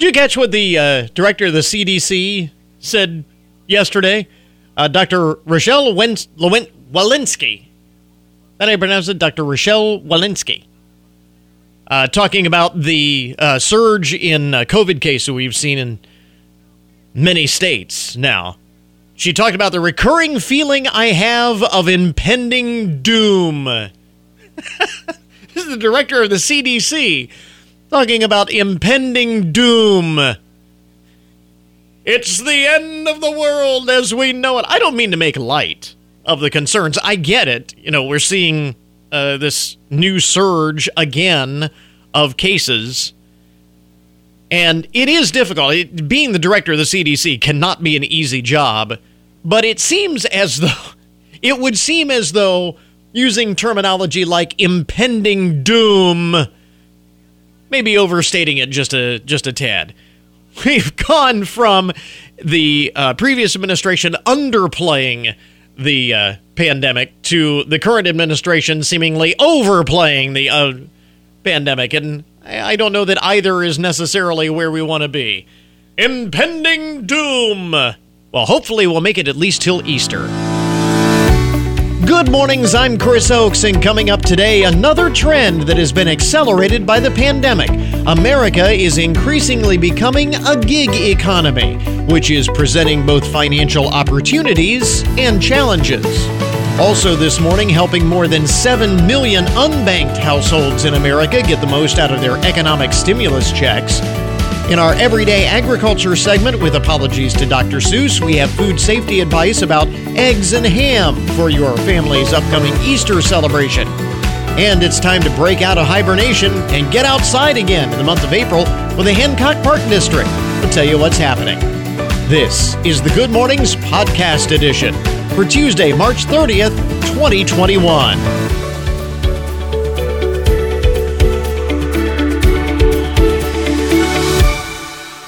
Did you catch what the uh, director of the CDC said yesterday? Uh, Dr. Rochelle Lewen- Walensky. That I pronounce it, Dr. Rochelle Walensky. Uh, talking about the uh, surge in uh, COVID cases we've seen in many states now. She talked about the recurring feeling I have of impending doom. this is the director of the CDC talking about impending doom. It's the end of the world as we know it. I don't mean to make light of the concerns. I get it. You know, we're seeing uh, this new surge again of cases. And it is difficult. It, being the director of the CDC cannot be an easy job, but it seems as though it would seem as though using terminology like impending doom maybe overstating it just a just a tad. We've gone from the uh, previous administration underplaying the uh, pandemic to the current administration seemingly overplaying the uh, pandemic, and I, I don't know that either is necessarily where we want to be. Impending doom. Well, hopefully we'll make it at least till Easter. Good mornings, I'm Chris Oakes, and coming up today, another trend that has been accelerated by the pandemic. America is increasingly becoming a gig economy, which is presenting both financial opportunities and challenges. Also, this morning, helping more than 7 million unbanked households in America get the most out of their economic stimulus checks. In our everyday agriculture segment, with apologies to Dr. Seuss, we have food safety advice about eggs and ham for your family's upcoming Easter celebration. And it's time to break out of hibernation and get outside again in the month of April with the Hancock Park District. We'll tell you what's happening. This is the Good Mornings Podcast Edition for Tuesday, March 30th, 2021.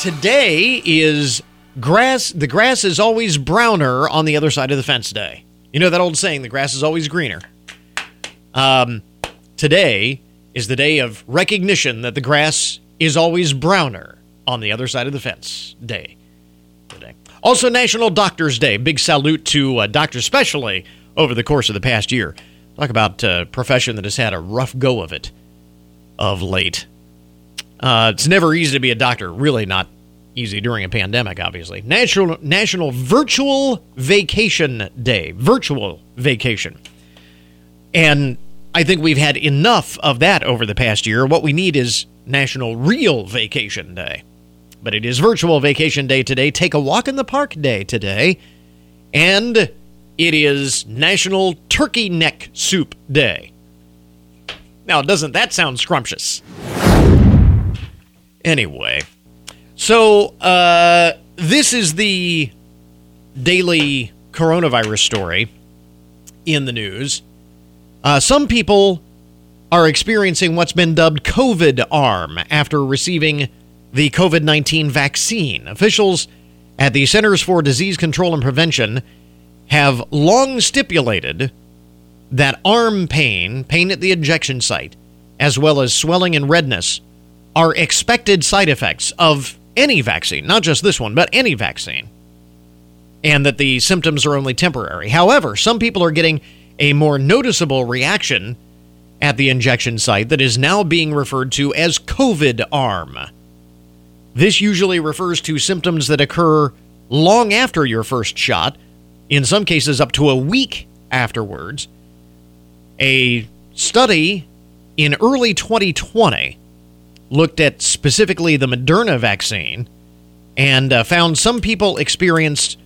Today is grass. The grass is always browner on the other side of the fence day. You know that old saying, the grass is always greener. Um, today is the day of recognition that the grass is always browner on the other side of the fence day. Today. Also, National Doctors Day. Big salute to uh, doctors, especially over the course of the past year. Talk about a uh, profession that has had a rough go of it of late. Uh, it's never easy to be a doctor. Really not easy during a pandemic, obviously. National National Virtual Vacation Day. Virtual vacation. And I think we've had enough of that over the past year. What we need is National Real Vacation Day. But it is Virtual Vacation Day today. Take a walk in the park day today. And it is National Turkey Neck Soup Day. Now, doesn't that sound scrumptious? Anyway, so uh, this is the daily coronavirus story in the news. Uh, some people are experiencing what's been dubbed COVID arm after receiving the COVID 19 vaccine. Officials at the Centers for Disease Control and Prevention have long stipulated that arm pain, pain at the injection site, as well as swelling and redness, are expected side effects of any vaccine, not just this one, but any vaccine, and that the symptoms are only temporary. However, some people are getting a more noticeable reaction at the injection site that is now being referred to as COVID arm. This usually refers to symptoms that occur long after your first shot, in some cases up to a week afterwards. A study in early 2020 looked at specifically the Moderna vaccine and uh, found some people experienced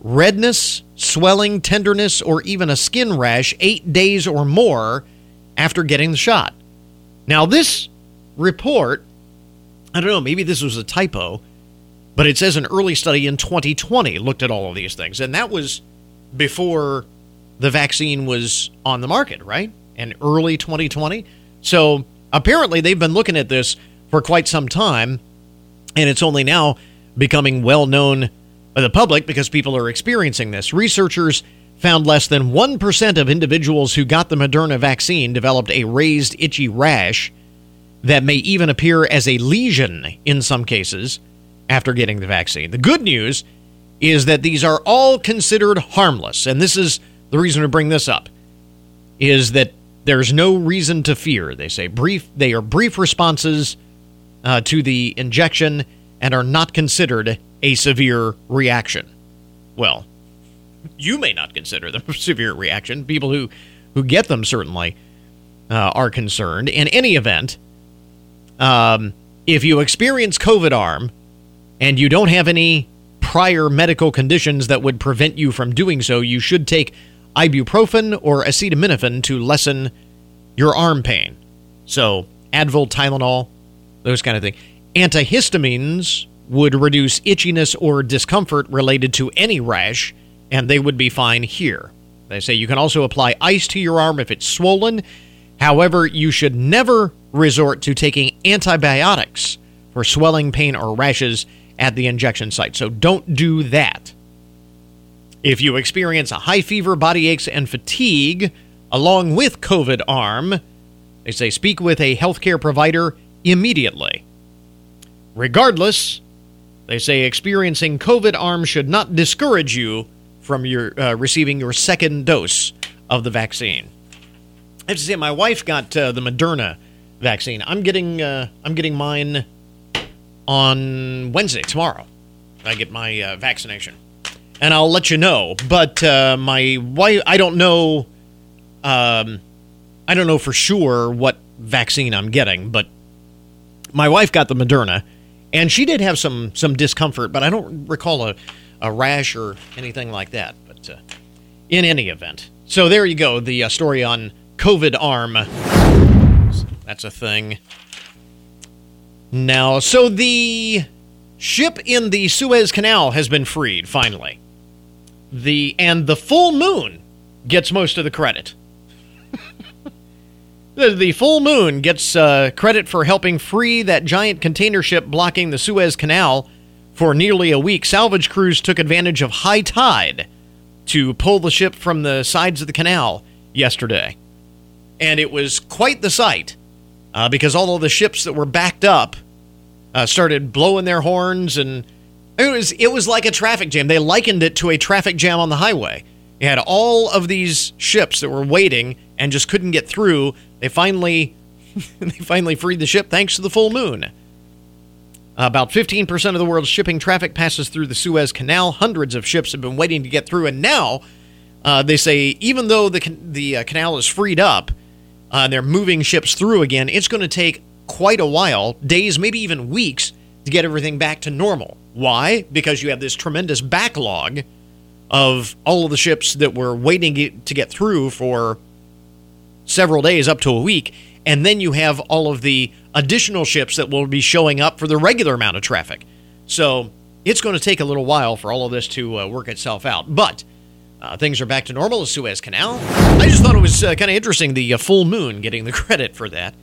redness, swelling, tenderness, or even a skin rash eight days or more after getting the shot. Now, this report, I don't know, maybe this was a typo, but it says an early study in 2020 looked at all of these things. And that was before the vaccine was on the market, right? And early 2020. So apparently they've been looking at this for quite some time, and it's only now becoming well known by the public because people are experiencing this. Researchers found less than 1% of individuals who got the Moderna vaccine developed a raised itchy rash that may even appear as a lesion in some cases after getting the vaccine. The good news is that these are all considered harmless, and this is the reason to bring this up is that there's no reason to fear. They say brief they are brief responses uh, to the injection and are not considered a severe reaction. Well, you may not consider them a severe reaction. People who, who get them certainly uh, are concerned. In any event, um, if you experience COVID arm and you don't have any prior medical conditions that would prevent you from doing so, you should take ibuprofen or acetaminophen to lessen your arm pain. So, Advil, Tylenol, those kind of things. Antihistamines would reduce itchiness or discomfort related to any rash, and they would be fine here. They say you can also apply ice to your arm if it's swollen. However, you should never resort to taking antibiotics for swelling, pain, or rashes at the injection site. So don't do that. If you experience a high fever, body aches, and fatigue, along with COVID arm, they say speak with a healthcare provider immediately. Regardless, they say experiencing COVID arm should not discourage you from your uh, receiving your second dose of the vaccine. I have to say, my wife got uh, the Moderna vaccine. I'm getting uh, I'm getting mine on Wednesday tomorrow. I get my uh, vaccination, and I'll let you know. But uh, my wife, I don't know. Um, I don't know for sure what vaccine I'm getting, but my wife got the Moderna, and she did have some some discomfort, but I don't recall a, a rash or anything like that. But uh, in any event, so there you go. The uh, story on COVID arm. That's a thing. Now, so the ship in the Suez Canal has been freed finally. The and the full moon gets most of the credit. the, the, full moon gets uh, credit for helping free that giant container ship blocking the Suez Canal for nearly a week. Salvage crews took advantage of high tide to pull the ship from the sides of the canal yesterday, and it was quite the sight uh, because all of the ships that were backed up uh, started blowing their horns, and it was it was like a traffic jam. They likened it to a traffic jam on the highway. You had all of these ships that were waiting and just couldn't get through. They finally they finally freed the ship thanks to the full moon. About 15% of the world's shipping traffic passes through the Suez Canal. Hundreds of ships have been waiting to get through, and now uh, they say even though the the uh, canal is freed up, uh, they're moving ships through again. It's going to take quite a while, days, maybe even weeks, to get everything back to normal. Why? Because you have this tremendous backlog of all of the ships that were waiting to get through for several days, up to a week. And then you have all of the additional ships that will be showing up for the regular amount of traffic. So it's going to take a little while for all of this to uh, work itself out. But uh, things are back to normal the Suez Canal. I just thought it was uh, kind of interesting the uh, full moon getting the credit for that.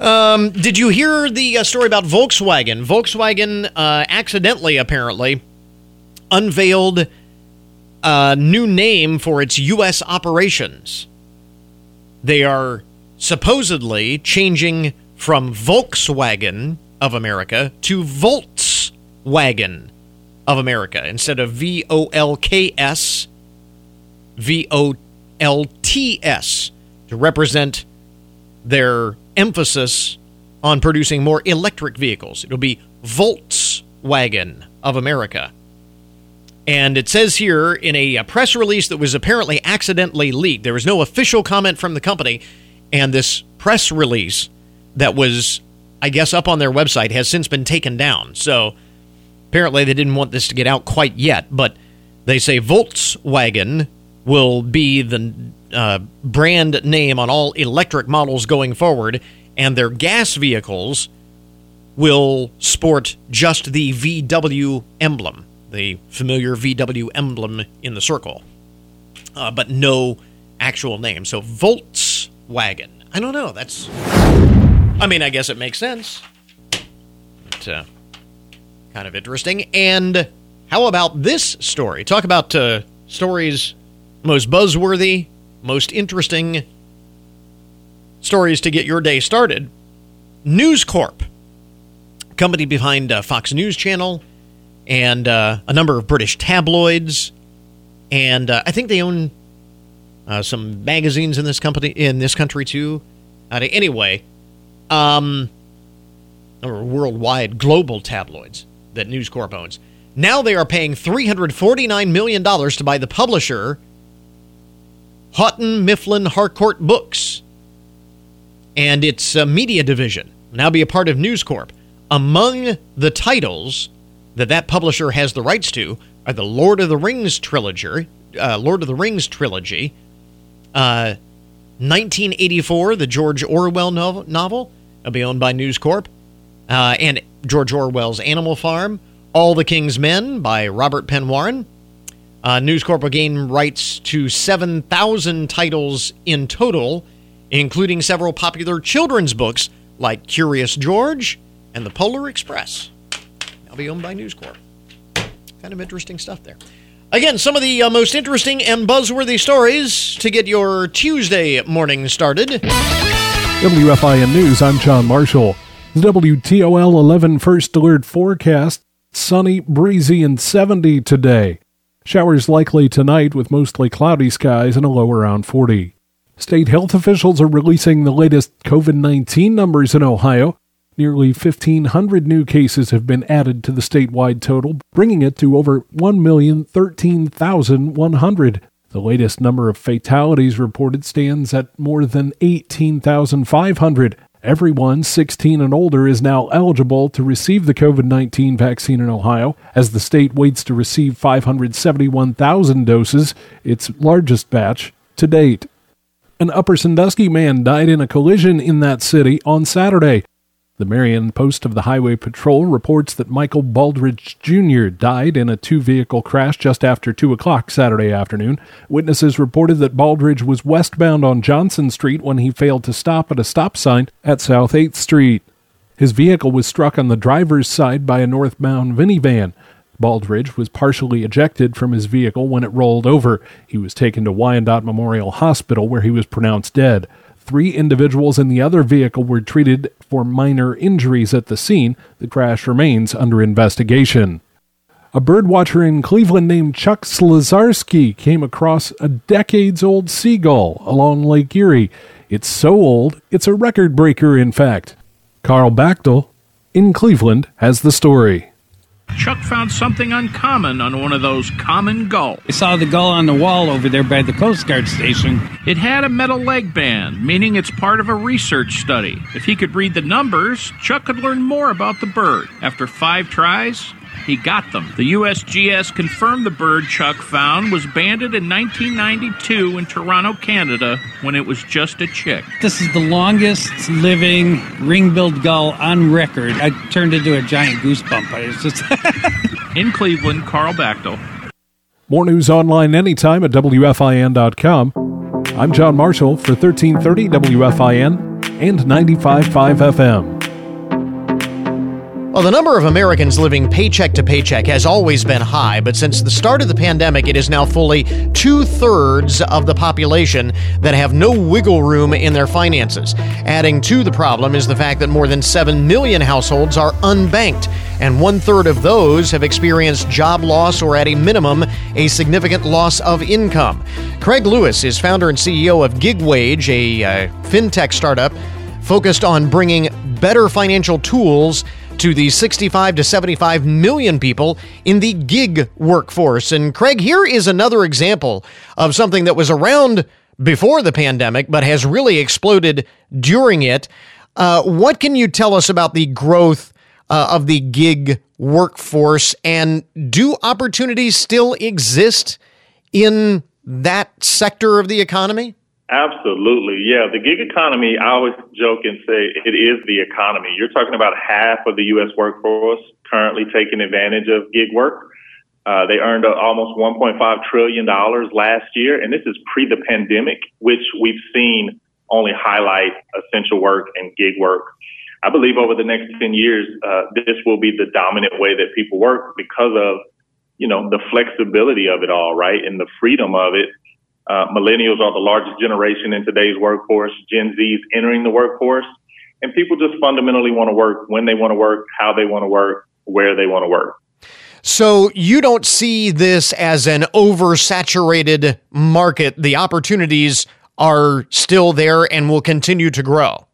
Um, did you hear the uh, story about Volkswagen? Volkswagen uh, accidentally, apparently, unveiled a new name for its U.S. operations. They are supposedly changing from Volkswagen of America to Voltswagen of America instead of V O L K S, V O L T S to represent their emphasis on producing more electric vehicles. It'll be Voltswagen of America. And it says here in a, press release that was apparently accidentally leaked, there was no official comment from the company, and this press release that was, I guess, up on their website has since been taken down. So Apparently, they didn't want this to get out quite yet, but they say Voltswagen will be the uh, brand name on all electric models going forward, and their gas vehicles will sport just the VW emblem, the familiar VW emblem in the circle, uh, but no actual name. So Voltswagen. I don't know. That's. I mean, I guess it makes sense. But, uh, kind of interesting. And how about this story? Talk about uh, stories most buzzworthy, most interesting stories to get your day started. News Corp, company behind uh, Fox News Channel and uh, a number of British tabloids, and uh, I think they own uh, some magazines in this company in this country too. Uh, anyway, um, or worldwide global tabloids that News Corp owns. Now they are paying $349 million to buy the publisher, Houghton Mifflin Harcourt Books, and its uh, media division, now be a part of News Corp. Among the titles that that publisher has the rights to are the Lord of the Rings trilogy, uh, Lord of the Rings trilogy, uh, 1984, the George Orwell novel, novel will be owned by News Corp, uh, and George Orwell's Animal Farm, All the King's Men by Robert Penn Warren. Uh, News Corp will gain rights to 7,000 titles in total, including several popular children's books like Curious George and The Polar Express. I'll be owned by News Corp. Kind of interesting stuff there. Again, some of the uh, most interesting and buzzworthy stories to get your Tuesday morning started. WFIN News, I'm John Marshall. WTOL 11 First Alert forecast sunny, breezy, and 70 today. Showers likely tonight with mostly cloudy skies and a low around 40. State health officials are releasing the latest COVID 19 numbers in Ohio. Nearly 1,500 new cases have been added to the statewide total, bringing it to over 1,013,100. The latest number of fatalities reported stands at more than 18,500. Everyone 16 and older is now eligible to receive the COVID 19 vaccine in Ohio, as the state waits to receive 571,000 doses, its largest batch to date. An Upper Sandusky man died in a collision in that city on Saturday. The Marion Post of the Highway Patrol reports that Michael Baldridge Jr. died in a two vehicle crash just after 2 o'clock Saturday afternoon. Witnesses reported that Baldridge was westbound on Johnson Street when he failed to stop at a stop sign at South 8th Street. His vehicle was struck on the driver's side by a northbound minivan. Baldridge was partially ejected from his vehicle when it rolled over. He was taken to Wyandot Memorial Hospital where he was pronounced dead. Three individuals in the other vehicle were treated for minor injuries at the scene. The crash remains under investigation. A birdwatcher in Cleveland named Chuck Slazarski came across a decades old seagull along Lake Erie. It's so old, it's a record breaker, in fact. Carl Bachtel in Cleveland has the story. Chuck found something uncommon on one of those common gulls. I saw the gull on the wall over there by the Coast Guard station. It had a metal leg band, meaning it's part of a research study. If he could read the numbers, Chuck could learn more about the bird. After five tries, he got them. The USGS confirmed the bird Chuck found was banded in 1992 in Toronto, Canada, when it was just a chick. This is the longest living ring-billed gull on record. I turned into a giant goosebump. I was just in Cleveland, Carl Bachtel. More news online anytime at WFIN.com. I'm John Marshall for 1330 WFIN and 95.5 FM. Well, the number of Americans living paycheck to paycheck has always been high, but since the start of the pandemic, it is now fully two thirds of the population that have no wiggle room in their finances. Adding to the problem is the fact that more than 7 million households are unbanked, and one third of those have experienced job loss or, at a minimum, a significant loss of income. Craig Lewis is founder and CEO of GigWage, a uh, fintech startup focused on bringing better financial tools to the 65 to 75 million people in the gig workforce. And Craig, here is another example of something that was around before the pandemic, but has really exploded during it. Uh, what can you tell us about the growth uh, of the gig workforce, and do opportunities still exist in that sector of the economy? Absolutely. Yeah. The gig economy, I always joke and say it is the economy. You're talking about half of the U.S. workforce currently taking advantage of gig work. Uh, they earned uh, almost $1.5 trillion last year, and this is pre the pandemic, which we've seen only highlight essential work and gig work. I believe over the next 10 years, uh, this will be the dominant way that people work because of, you know, the flexibility of it all, right? And the freedom of it uh, millennials are the largest generation in today's workforce. Gen Z is entering the workforce. and people just fundamentally want to work when they want to work, how they want to work, where they want to work. So you don't see this as an oversaturated market. The opportunities are still there and will continue to grow.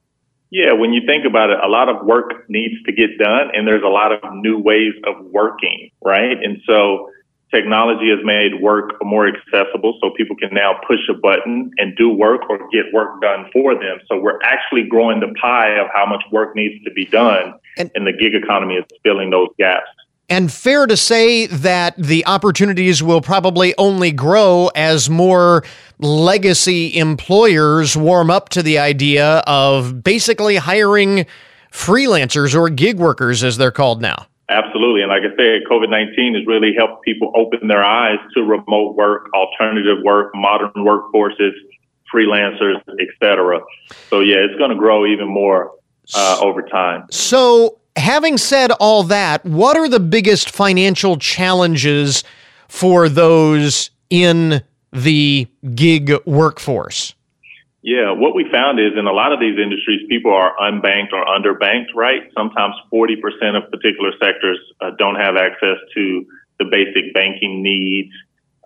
Yeah, when you think about it, a lot of work needs to get done, and there's a lot of new ways of working, right? And so technology has made work more accessible so people can now push a button and do work or get work done for them. So we're actually growing the pie of how much work needs to be done, and, and the gig economy is filling those gaps. And fair to say that the opportunities will probably only grow as more legacy employers warm up to the idea of basically hiring freelancers or gig workers, as they're called now. Absolutely. And like I said, COVID 19 has really helped people open their eyes to remote work, alternative work, modern workforces, freelancers, etc. So, yeah, it's going to grow even more uh, over time. So, having said all that, what are the biggest financial challenges for those in the gig workforce? Yeah, what we found is in a lot of these industries, people are unbanked or underbanked, right? Sometimes 40% of particular sectors uh, don't have access to the basic banking needs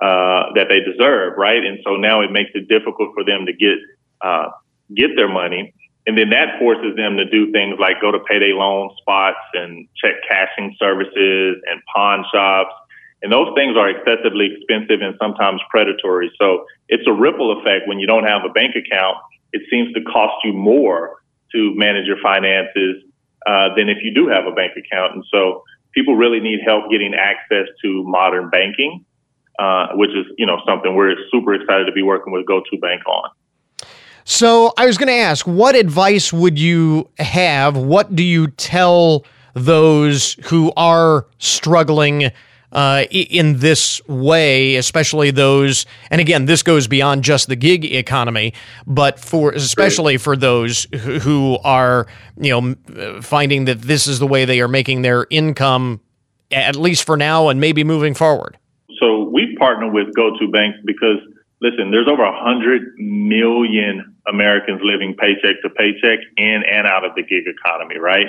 uh, that they deserve, right? And so now it makes it difficult for them to get uh, get their money. And then that forces them to do things like go to payday loan spots and check cashing services and pawn shops. And those things are excessively expensive and sometimes predatory. So it's a ripple effect when you don't have a bank account. It seems to cost you more to manage your finances uh, than if you do have a bank account. And so people really need help getting access to modern banking, uh, which is, you know, something we're super excited to be working with GO2bank on. So I was going to ask, what advice would you have? What do you tell those who are struggling uh, in this way, especially those, and again, this goes beyond just the gig economy, but for especially for those who are, you know, finding that this is the way they are making their income, at least for now, and maybe moving forward. So we partner with GO2bank because listen, there's over 100 million Americans living paycheck to paycheck in and out of the gig economy, right?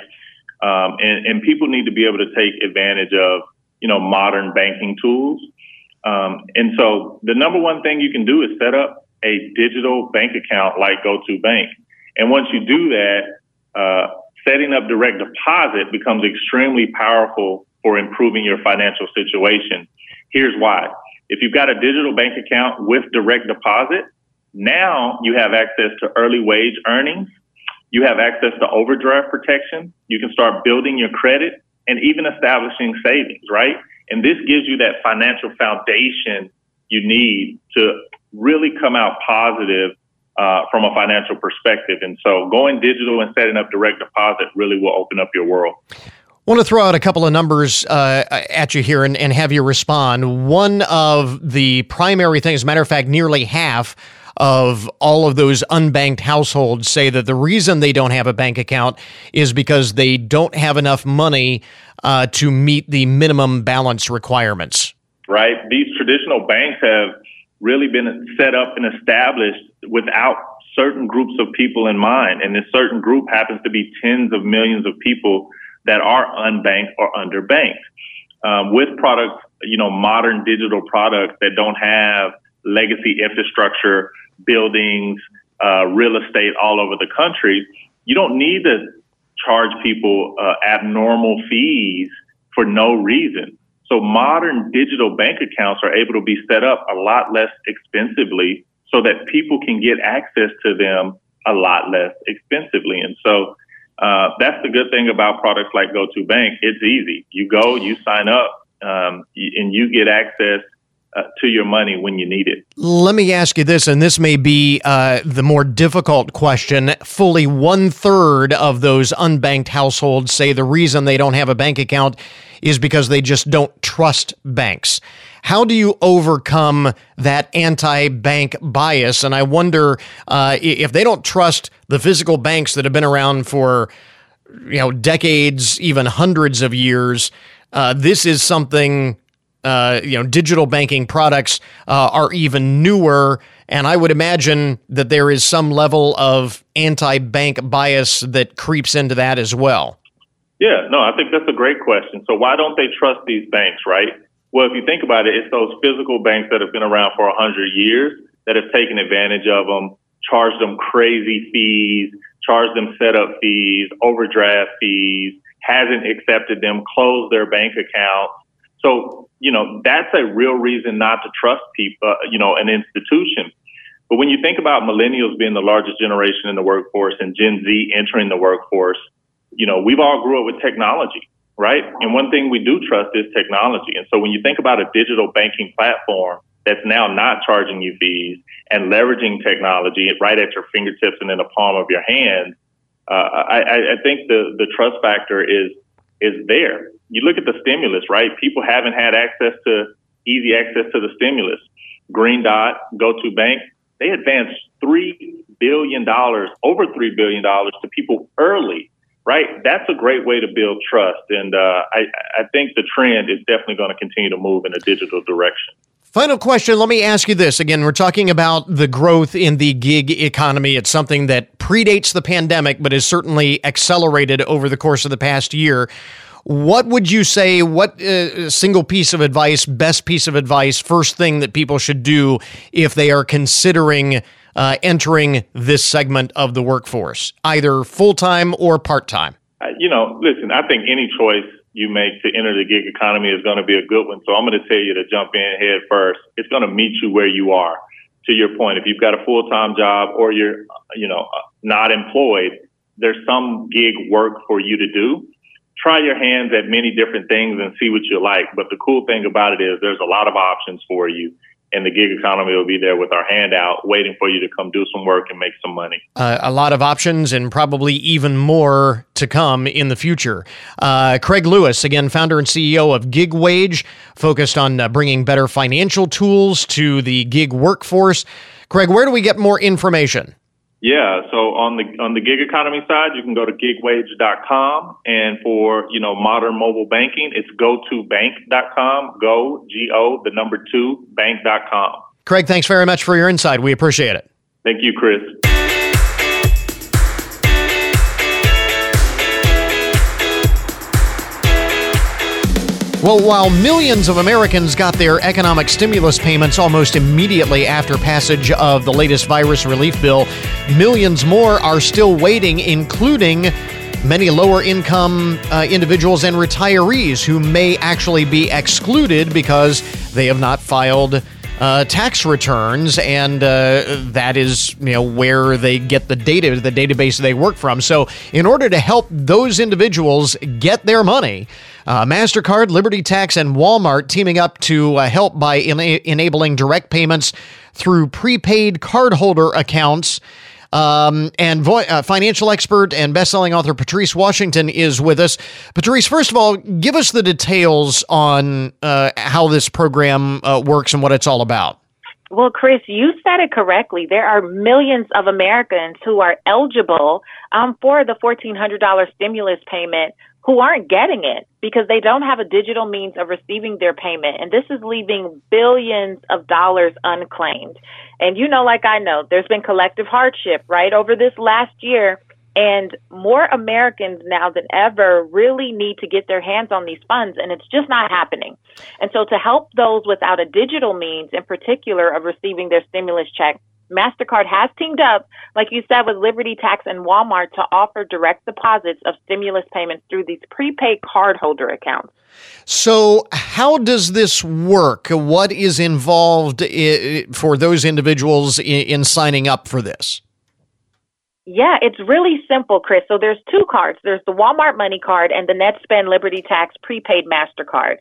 Um, and, and, people need to be able to take advantage of, you know, modern banking tools. Um, and so the number one thing you can do is set up a digital bank account like GO2bank. And once you do that, uh, setting up direct deposit becomes extremely powerful for improving your financial situation. Here's why. If you've got a digital bank account with direct deposit, now you have access to early wage earnings. You have access to overdraft protection. You can start building your credit and even establishing savings, right? And this gives you that financial foundation you need to really come out positive uh, from a financial perspective. And so going digital and setting up direct deposit really will open up your world want to throw out a couple of numbers uh, at you here and, and have you respond. One of the primary things, as a matter of fact, nearly half of all of those unbanked households say that the reason they don't have a bank account is because they don't have enough money uh, to meet the minimum balance requirements. Right. These traditional banks have really been set up and established without certain groups of people in mind. And this certain group happens to be tens of millions of people that are unbanked or underbanked. Um, with products, you know, modern digital products that don't have legacy infrastructure, buildings, uh, real estate all over the country, you don't need to charge people uh, abnormal fees for no reason. So modern digital bank accounts are able to be set up a lot less expensively so that people can get access to them a lot less expensively. And so uh, that's the good thing about products like GO2bank. It's easy. You go, you sign up, um, and you get access uh, to your money when you need it. Let me ask you this, and this may be uh, the more difficult question. Fully one third of those unbanked households say the reason they don't have a bank account is because they just don't trust banks. How do you overcome that anti bank bias? And I wonder uh, if they don't trust the physical banks that have been around for you know decades, even hundreds of years. Uh, this is something uh, you know digital banking products uh, are even newer And I would imagine that there is some level of anti bank bias that creeps into that as well. Yeah, no, I think that's a great question. So, why don't they trust these banks, right? Well, if you think about it, it's those physical banks that have been around for 100 years that have taken advantage of them, charged them crazy fees, charged them setup fees, overdraft fees, hasn't accepted them, closed their bank accounts. So, you know, that's a real reason not to trust people, uh, you know, an institution. But when you think about millennials being the largest generation in the workforce and Gen Z entering the workforce, you know, we've all grew up with technology, right? And one thing we do trust is technology. And so when you think about a digital banking platform that's now not charging you fees and leveraging technology right at your fingertips and in the palm of your hand, uh, I, I think the, the trust factor is is there. You look at the stimulus, right? People haven't had access to easy access to the stimulus. Green Dot, GO2bank, they advanced three billion dollars, over three billion dollars to people early, right? That's a great way to build trust, and uh, I, I think the trend is definitely going to continue to move in a digital direction. Final question. Let me ask you this. Again, we're talking about the growth in the gig economy. It's something that predates the pandemic, but has certainly accelerated over the course of the past year. What would you say? What uh, single piece of advice, best piece of advice, first thing that people should do if they are considering uh, entering this segment of the workforce, either full time or part time? Uh, you know, listen, I think any choice you make to enter the gig economy is going to be a good one. So I'm going to tell you to jump in head first. It's going to meet you where you are. To your point, if you've got a full time job or you're, you know, not employed, there's some gig work for you to do try your hands at many different things and see what you like. But the cool thing about it is there's a lot of options for you. And the gig economy will be there with our hand out, waiting for you to come do some work and make some money. Uh, a lot of options and probably even more to come in the future. Uh, Craig Lewis, again, founder and CEO of Gig Wage, focused on uh, bringing better financial tools to the gig workforce. Craig, where do we get more information? Yeah, so on the on the gig economy side, you can go to gigwage.com, and for you know modern mobile banking, it's go2bank.com. Go G O the number two bank.com. Craig, thanks very much for your insight. We appreciate it. Thank you, Chris. Well, while millions of Americans got their economic stimulus payments almost immediately after passage of the latest virus relief bill, millions more are still waiting, including many lower income uh, individuals and retirees who may actually be excluded because they have not filed uh, tax returns, and uh, that is you know where they get the data, the database they work from. So, in order to help those individuals get their money, uh, Mastercard, Liberty Tax, and Walmart teaming up to uh, help by ena- enabling direct payments through prepaid cardholder accounts. Um, and vo- uh, financial expert and best-selling author Patrice Washington is with us. Patrice, first of all, give us the details on uh, how this program uh, works and what it's all about. Well, Chris, you said it correctly. There are millions of Americans who are eligible um, for the $1,400 stimulus payment who aren't getting it because they don't have a digital means of receiving their payment. And this is leaving billions of dollars unclaimed. And you know, like I know, there's been collective hardship, right, over this last year. And more Americans now than ever really need to get their hands on these funds, and it's just not happening. And so, to help those without a digital means, in particular, of receiving their stimulus check, MasterCard has teamed up, like you said, with Liberty Tax and Walmart to offer direct deposits of stimulus payments through these prepaid cardholder accounts. So, how does this work? What is involved for those individuals in signing up for this? Yeah, it's really simple, Chris. So there's two cards. There's the Walmart Money Card and the NetSpend Liberty Tax prepaid MasterCard.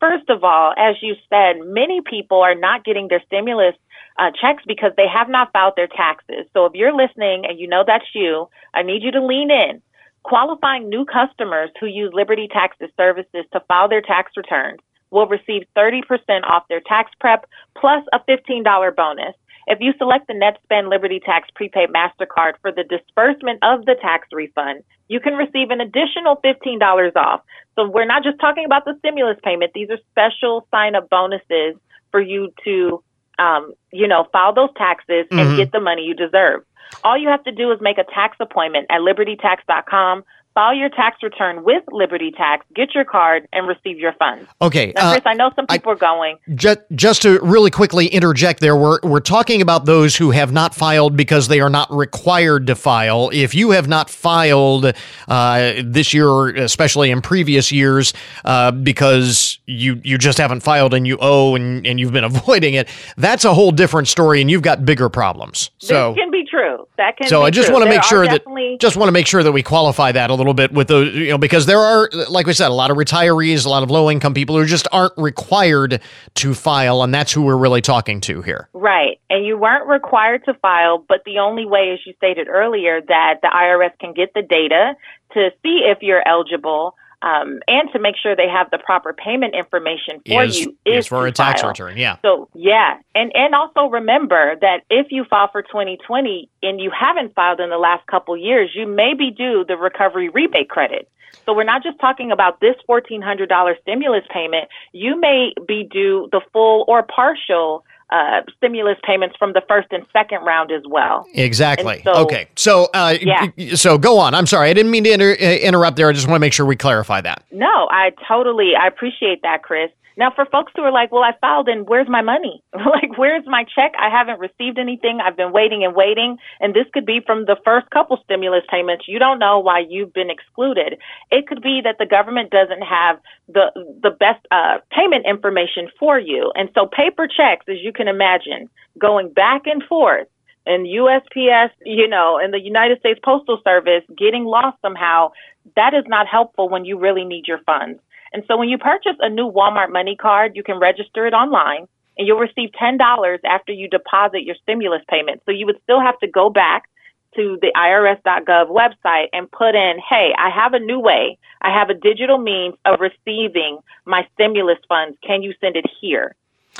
First of all, as you said, many people are not getting their stimulus uh, checks because they have not filed their taxes. So if you're listening and you know that's you, I need you to lean in. Qualifying new customers who use Liberty Taxes services to file their tax returns will receive 30% off their tax prep plus a $15 bonus. If you select the NetSpend Liberty Tax prepaid MasterCard for the disbursement of the tax refund, you can receive an additional $15 off. So we're not just talking about the stimulus payment. These are special sign up bonuses for you to um, you know, file those taxes and Mhm. get the money you deserve. All you have to do is make a tax appointment at libertytax.com, file your tax return with Liberty Tax, get your card, and receive your funds. Okay. Now, uh, Chris, I know some people are going, Just, just to really quickly interject there, we're, we're talking about those who have not filed because they are not required to file. If you have not filed uh, this year, especially in previous years, uh, because you, you just haven't filed and you owe and, and you've been avoiding it, that's a whole different story and you've got bigger problems. So, this can be true. That can so be I just want to make sure that just want to make sure that we qualify that a little bit with those, you know, because there are, like we said, a lot of retirees, a lot of low income people who just aren't required to file, and that's who we're really talking to here. Right. And you weren't required to file, but the only way, as you stated earlier, that the IRS can get the data to see if you're eligible um, and to make sure they have the proper payment information for is, you is is for a tax file. return. Yeah. So yeah, and and also remember that if you file for 2020 and you haven't filed in the last couple years, you may be due the recovery rebate credit. So we're not just talking about this $1,400 stimulus payment. You may be due the full or partial uh, stimulus payments from the first and second round as well. Exactly. So- okay. So, uh, Yeah. so go on. I'm sorry. I didn't mean to inter- uh, interrupt there. I just want to make sure we clarify that. No, I totally I appreciate that, Chris. Now, for folks who are like, "Well, I filed, and where's my money? like, where's my check? I haven't received anything. I've been waiting and waiting." And this could be from the first couple stimulus payments. You don't know why you've been excluded. It could be that the government doesn't have the the best uh, payment information for you, and so paper checks, as you can imagine, going back and forth and USPS, you know, and the United States Postal Service getting lost somehow, that is not helpful when you really need your funds. And so when you purchase a new Walmart money card, you can register it online and you'll receive $10 after you deposit your stimulus payment. So you would still have to go back to the irs.gov website and put in, hey, I have a new way. I have a digital means of receiving my stimulus funds. Can you send it here?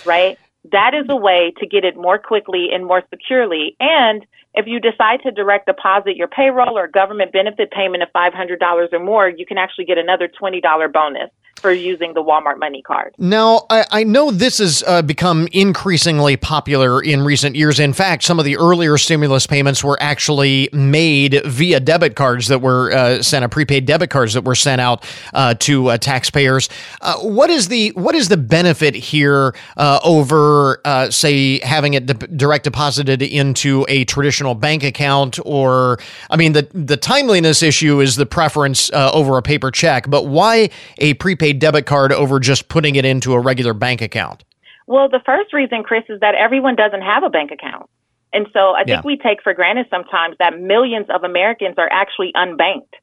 Right? That is a way to get it more quickly and more securely. And if you decide to direct deposit your payroll or government benefit payment of $500 or more, you can actually get another $20 bonus for using the Walmart money card. Now, I, I know this has uh, become increasingly popular in recent years. In fact, some of the earlier stimulus payments were actually made via debit cards that were uh, sent, a prepaid debit cards that were sent out uh, to uh, taxpayers. Uh, what is the what is the benefit here uh, over, say, having it de- direct deposited into a traditional bank account? Or, I mean, the the timeliness issue is the preference over a paper check, but why a prepaid debit card over just putting it into a regular bank account? Well, the first reason, Chris, is that everyone doesn't have a bank account. And so I think Yeah. we take for granted sometimes that millions of Americans are actually unbanked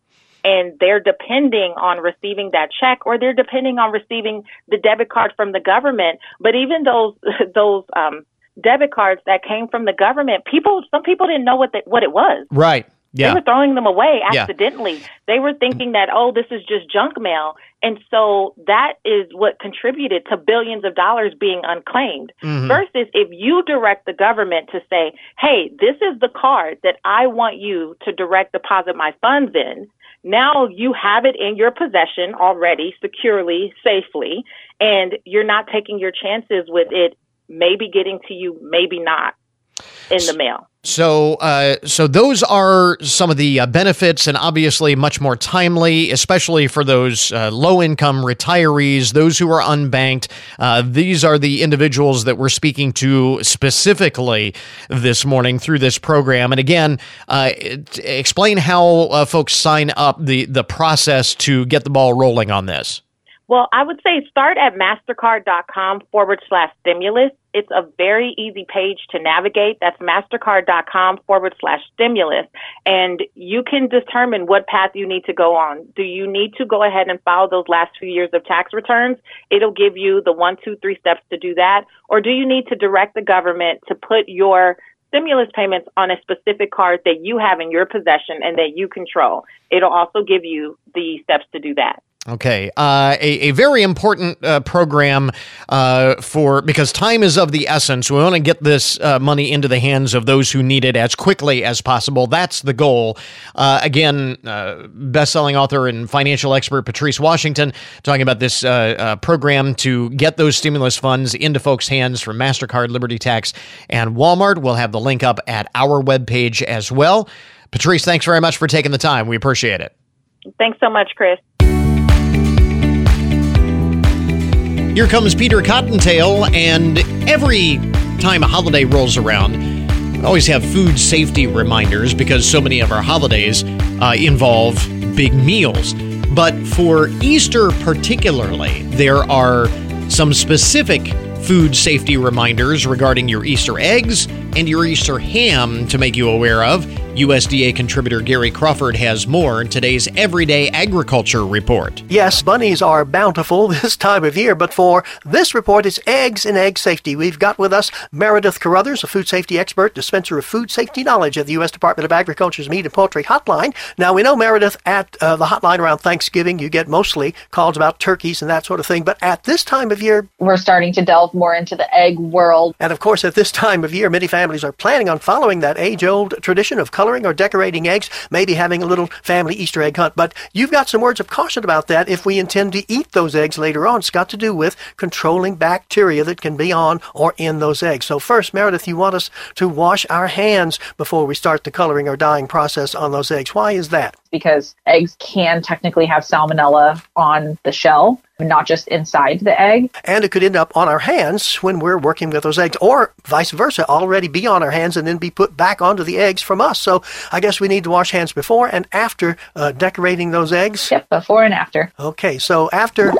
and they're depending on receiving that check or they're depending on receiving the debit card from the government. But even those, those, um, debit cards that came from the government, people, some people didn't know what the, what it was. Right. They were throwing them away Yeah. accidentally. They were thinking that, oh, this is just junk mail. And so that is what contributed to billions of dollars being unclaimed. Mhm. Versus if you direct the government to say, hey, this is the card that I want you to direct deposit my funds in. Now you have it in your possession already, securely, safely, and you're not taking your chances with it maybe getting to you, maybe not in the mail. So, uh, so those are some of the uh, benefits, and obviously much more timely, especially for those uh, low-income retirees, those who are unbanked. Uh, these are the individuals that we're speaking to specifically this morning through this program. And again, uh, explain how uh, folks sign up the the process to get the ball rolling on this. Well, I would say start at mastercard.com forward slash stimulus. It's a very easy page to navigate. That's mastercard.com forward slash stimulus. And you can determine what path you need to go on. Do you need to go ahead and file those last few years of tax returns? It'll give you the one, two, three steps to do that. Or do you need to direct the government to put your stimulus payments on a specific card that you have in your possession and that you control? It'll also give you the steps to do that. Okay, uh, a, a very important uh, program uh, for because time is of the essence. We want to get this uh, money into the hands of those who need it as quickly as possible. That's the goal. Uh, again, uh, best-selling author and financial expert Patrice Washington talking about this program to get those stimulus funds into folks' hands from Mastercard, Liberty Tax, and Walmart. We'll have the link up at our webpage as well. Patrice, thanks very much for taking the time. We appreciate it. Thanks so much, Chris. Here comes Peter Cottontail, and every time a holiday rolls around, we always have food safety reminders because so many of our holidays uh, involve big meals. But for Easter, particularly, there are some specific food safety reminders regarding your Easter eggs and your Easter ham to make you aware of. USDA contributor Gary Crawford has more in today's Everyday Agriculture Report. Yes, bunnies are bountiful this time of year, but for this report, it's eggs and egg safety. We've got with us Meredith Carruthers, a food safety expert, dispenser of food safety knowledge at the U.S. Department of Agriculture's Meat and Poultry Hotline. Now, we know, Meredith, at uh, the hotline around Thanksgiving, you get mostly calls about turkeys and that sort of thing, but at this time of year, we're starting to delve more into the egg world. And of course, at this time of year, many families are planning on following that age old tradition of coloring or decorating eggs, maybe having a little family Easter egg hunt. But you've got some words of caution about that if we intend to eat those eggs later on. It's got to do with controlling bacteria that can be on or in those eggs. So, first, Meredith, you want us to wash our hands before we start the coloring or dyeing process on those eggs. Why is that? Because eggs can technically have salmonella on the shell not just inside the egg. And it could end up on our hands when we're working with those eggs, or vice versa, already be on our hands and then be put back onto the eggs from us. So I guess we need to wash hands before and after uh, decorating those eggs. Yep, before and after. Okay, so after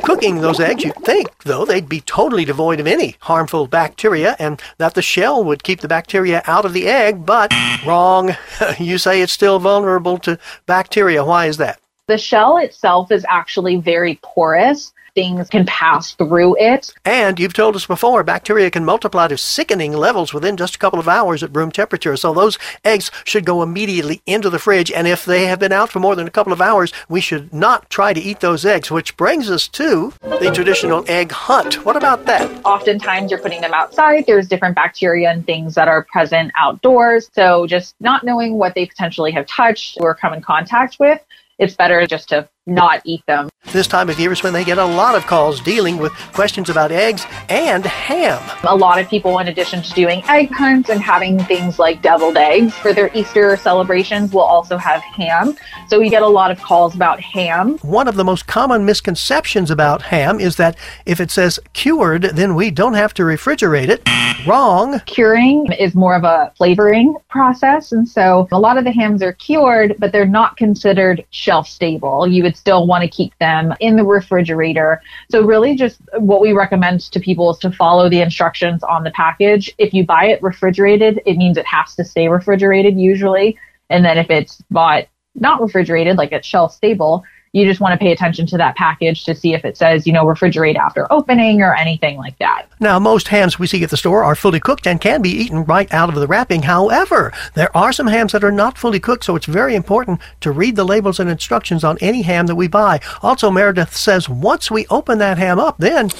cooking those eggs, you'd think, though, they'd be totally devoid of any harmful bacteria and that the shell would keep the bacteria out of the egg, but wrong. you say it's still vulnerable to bacteria. Why is that? The shell itself is actually very porous. Things can pass through it. And you've told us before, bacteria can multiply to sickening levels within just a couple of hours at room temperature. So those eggs should go immediately into the fridge. And if they have been out for more than a couple of hours, we should not try to eat those eggs, which brings us to the traditional egg hunt. What about that? Oftentimes you're putting them outside. There's different bacteria and things that are present outdoors. So just not knowing what they potentially have touched or come in contact with it's better just to not eat them. This time of year is when they get a lot of calls dealing with questions about eggs and ham. A lot of people, in addition to doing egg hunts and having things like deviled eggs for their Easter celebrations, will also have ham. So we get a lot of calls about ham. One of the most common misconceptions about ham is that if it says cured, then we don't have to refrigerate it. Wrong. Curing is more of a flavoring process. And so a lot of the hams are cured, but they're not considered shelf stable. You would still want to keep them in the refrigerator. So really just what we recommend to people is to follow the instructions on the package. If you buy it refrigerated, it means it has to stay refrigerated usually. And then if it's bought not refrigerated, like it's shelf stable, you just want to pay attention to that package to see if it says, you know, refrigerate after opening or anything like that. Now, most hams we see at the store are fully cooked and can be eaten right out of the wrapping. However, there are some hams that are not fully cooked, so it's very important to read the labels and instructions on any ham that we buy. Also, Meredith says once we open that ham up, then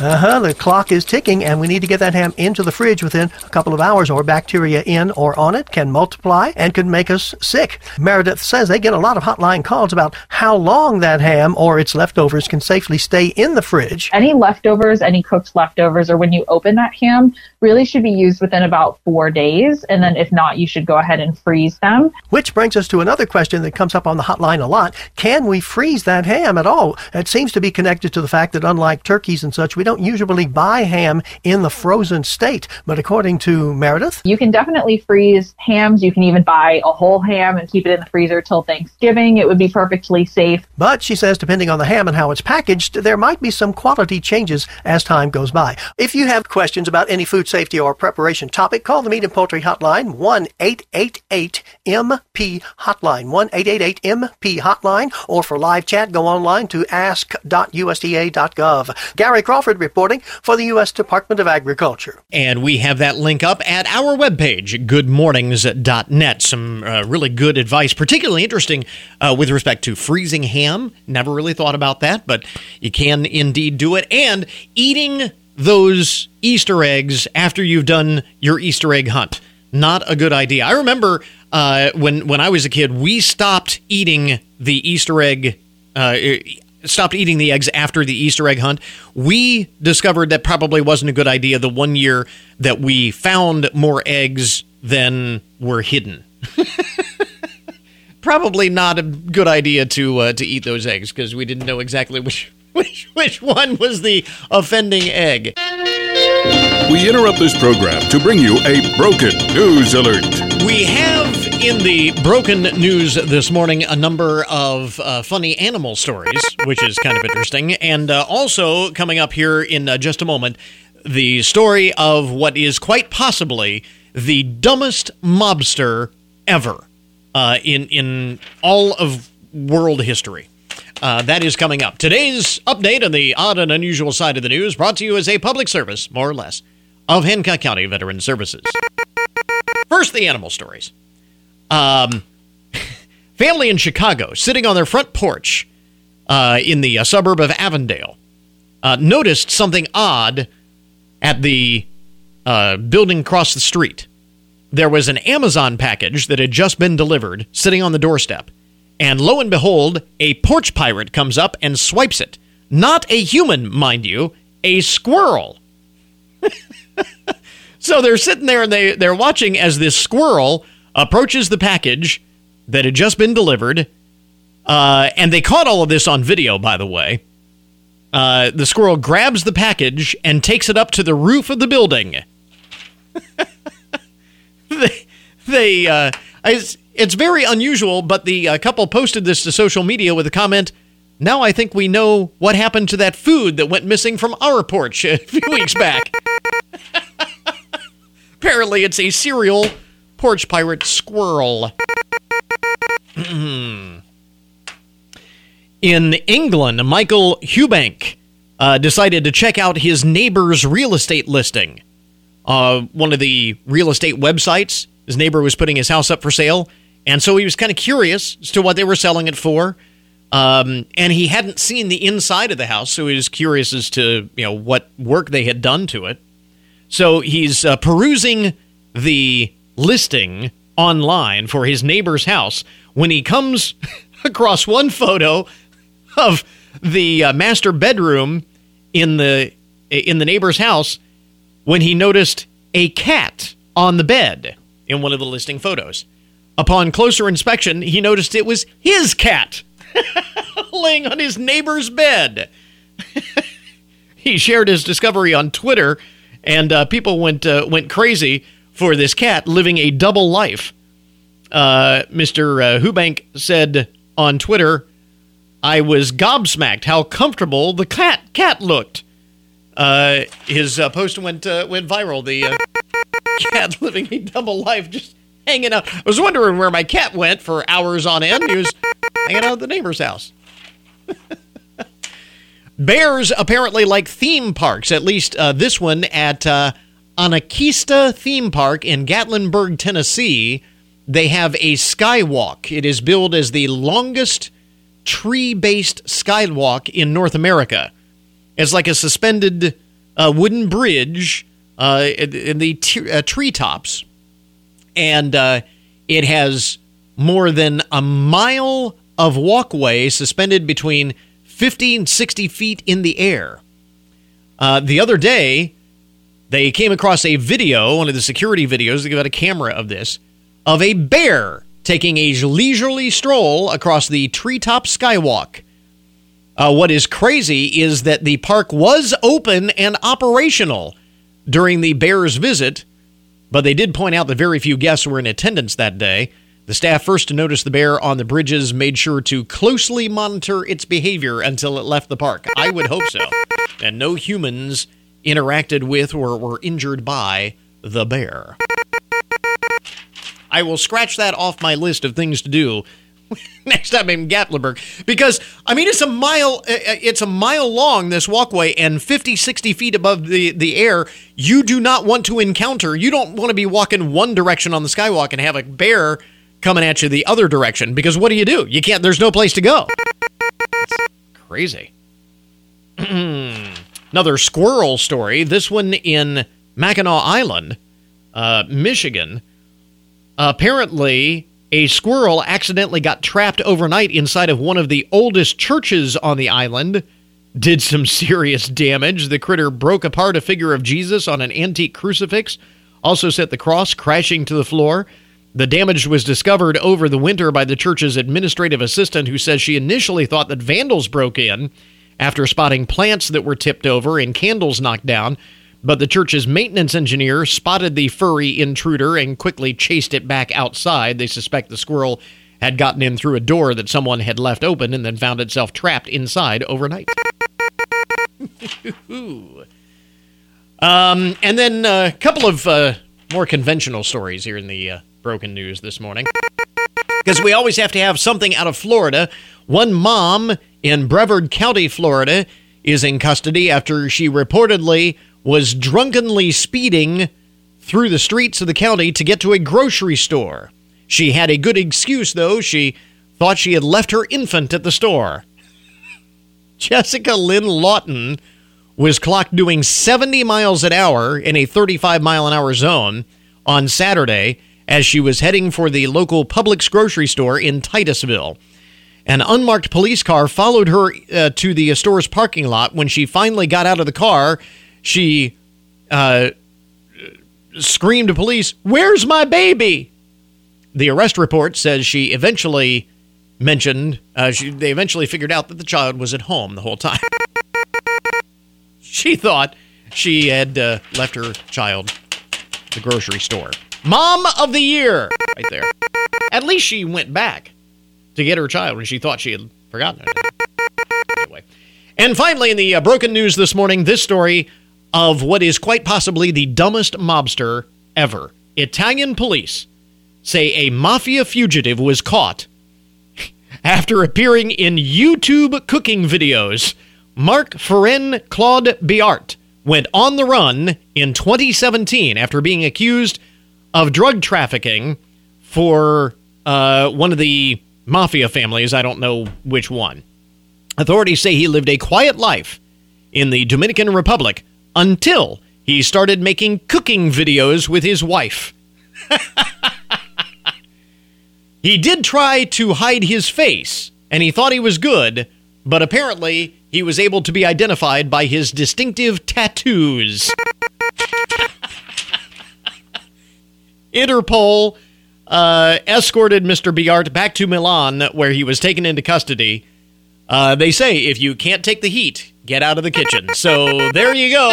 uh huh. The clock is ticking, and we need to get that ham into the fridge within a couple of hours, or bacteria in or on it can multiply and could make us sick. Meredith says they get a lot of hotline calls about how long that ham or its leftovers can safely stay in the fridge. Any leftovers, any cooked leftovers, or when you open that ham, really should be used within about four days. And then if not, you should go ahead and freeze them. Which brings us to another question that comes up on the hotline a lot. Can we freeze that ham at all? It seems to be connected to the fact that unlike turkeys and such, we don't usually buy ham in the frozen state. But according to Meredith, you can definitely freeze hams. You can even buy a whole ham and keep it in the freezer till Thanksgiving. It would be perfectly safe. But she says, depending on the ham and how it's packaged, there might be some quality changes as time goes by. If you have questions about any food safety or preparation topic, call the Meat and Poultry Hotline, 1 888 MP Hotline, 1 888 MP Hotline, or for live chat, go online to ask.usda.gov. Gary Crawford Reporting for the U.S. Department of Agriculture. And we have that link up at our webpage, goodmornings.net. Some uh, really good advice, particularly interesting uh, with respect to freezing ham. Never really thought about that, but you can indeed do it. And eating those Easter eggs after you've done your Easter egg hunt. Not a good idea. I remember uh, when when I was a kid, we stopped eating the Easter egg. Uh, stopped eating the eggs after the Easter egg hunt. We discovered that probably wasn't a good idea the one year that we found more eggs than were hidden. probably not a good idea to uh, to eat those eggs because we didn't know exactly which which which one was the offending egg. We interrupt this program to bring you a broken news alert. We have in the broken news this morning a number of uh, funny animal stories, which is kind of interesting. And uh, also coming up here in uh, just a moment, the story of what is quite possibly the dumbest mobster ever uh, in, in all of world history. Uh, that is coming up. Today's update on the odd and unusual side of the news brought to you as a public service, more or less, of Hancock County Veteran Services. First, the animal stories. Um, family in Chicago sitting on their front porch uh, in the uh, suburb of Avondale uh, noticed something odd at the uh, building across the street. There was an Amazon package that had just been delivered sitting on the doorstep. And lo and behold, a porch pirate comes up and swipes it. Not a human, mind you, a squirrel. so they're sitting there and they, they're watching as this squirrel approaches the package that had just been delivered. Uh, and they caught all of this on video, by the way. Uh, the squirrel grabs the package and takes it up to the roof of the building. they, they uh, it's very unusual, but the uh, couple posted this to social media with a comment. Now I think we know what happened to that food that went missing from our porch a few weeks back. Apparently, it's a serial porch pirate squirrel. In England, Michael Hubank uh, decided to check out his neighbor's real estate listing. Uh, one of the real estate websites. His neighbor was putting his house up for sale and so he was kind of curious as to what they were selling it for. Um, and he hadn't seen the inside of the house, so he was curious as to you know what work they had done to it. So he's uh, perusing the listing online for his neighbor's house when he comes across one photo of the uh, master bedroom in the in the neighbor's house when he noticed a cat on the bed in one of the listing photos. Upon closer inspection, he noticed it was his cat laying on his neighbor's bed. he shared his discovery on Twitter, and uh, people went uh, went crazy for this cat living a double life. Uh, Mr. Uh, Hubank said on Twitter, "I was gobsmacked how comfortable the cat cat looked." Uh, his uh, post went went viral. The cat living a double life just hanging out. I was wondering where my cat went for hours on end. He was hanging out at the neighbor's house. Bears apparently like theme parks, at least uh, this one at uh, Anakeesta Theme Park in Gatlinburg, Tennessee. They have a skywalk. It is billed as the longest tree based skywalk in North America. It's like a suspended uh, wooden bridge uh, in the t- uh, treetops and uh, it has more than a mile of walkway suspended between 50 and 60 feet in the air. Uh, the other day, they came across a video, one of the security videos, they got a camera of this, of a bear taking a leisurely stroll across the treetop skywalk. Uh, what is crazy is that the park was open and operational during the bear's visit, but they did point out that very few guests were in attendance that day. The staff first to notice the bear on the bridges made sure to closely monitor its behavior until it left the park. I would hope so. And no humans interacted with or were injured by the bear. I will scratch that off my list of things to do next time in Gatlinburg. Because I mean it's a mile uh, uh, it's a mile long this walkway and 50 60 feet above the the air you do not want to encounter you don't want to be walking one direction on the skywalk and have a bear coming at you the other direction because what do you do? You can't there's no place to go. It's crazy. Another squirrel story this one in Mackinac Island uh, Michigan. Apparently a squirrel accidentally got trapped overnight inside of one of the oldest churches on the island. Did some serious damage. The critter broke apart a figure of Jesus on an antique crucifix, also set the cross crashing to the floor. The damage was discovered over the winter by the church's administrative assistant, who says she initially thought that vandals broke in after spotting plants that were tipped over and candles knocked down. But the church's maintenance engineer spotted the furry intruder and quickly chased it back outside. They suspect the squirrel had gotten in through a door that someone had left open and then found itself trapped inside overnight. um, and then a couple of uh, more conventional stories here in the uh, broken news this morning. Because we always have to have something out of Florida. One mom in Brevard County, Florida, is in custody after she reportedly was drunkenly speeding through the streets of the county to get to a grocery store. She had a good excuse, though. She thought she had left her infant at the store. Jessica Lynn Lawton was clocked doing 70 miles an hour in a 35 mile an hour zone on Saturday as she was heading for the local Publix grocery store in Titusville. An unmarked police car followed her uh, to the store's parking lot. When she finally got out of the car, she uh, screamed to police, Where's my baby? The arrest report says she eventually mentioned, uh, she, they eventually figured out that the child was at home the whole time. she thought she had uh, left her child the grocery store. Mom of the year, right there. At least she went back to get her child when she thought she had forgotten it. Anyway. And finally, in the uh, broken news this morning, this story of what is quite possibly the dumbest mobster ever. Italian police say a mafia fugitive was caught after appearing in YouTube cooking videos. Marc Feren Claude Biart went on the run in 2017 after being accused of drug trafficking for uh, one of the mafia families. I don't know which one. Authorities say he lived a quiet life in the Dominican Republic until he started making cooking videos with his wife. he did try to hide his face, and he thought he was good, but apparently he was able to be identified by his distinctive tattoos. Interpol uh, escorted Mr. Biart back to Milan, where he was taken into custody. Uh, they say if you can't take the heat, get out of the kitchen. So there you go.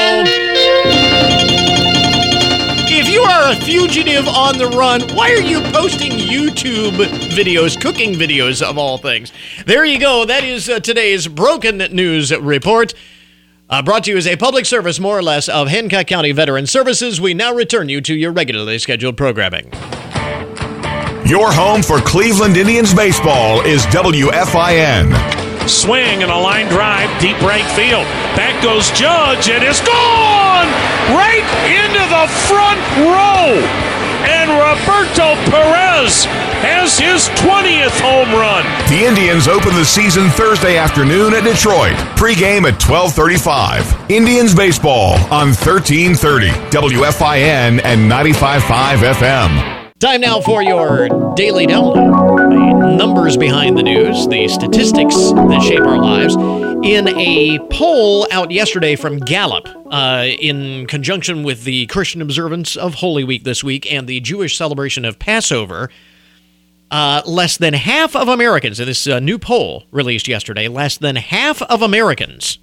If you are a fugitive on the run, why are you posting YouTube videos, cooking videos of all things? There you go. That is uh, today's Broken News Report. Uh, brought to you as a public service, more or less, of Hancock County Veteran Services. We now return you to your regularly scheduled programming. Your home for Cleveland Indians baseball is WFIN. Swing and a line drive, deep right field. Back goes Judge, and it's gone right into the front row. And Roberto Perez has his 20th home run. The Indians open the season Thursday afternoon at Detroit. Pregame at 1235. Indians baseball on 1330 WFIN and 95.5 FM. Time now for your daily download. Numbers behind the news, the statistics that shape our lives. In a poll out yesterday from Gallup, uh, in conjunction with the Christian observance of Holy Week this week and the Jewish celebration of Passover, uh, less than half of Americans, in this uh, new poll released yesterday, less than half of Americans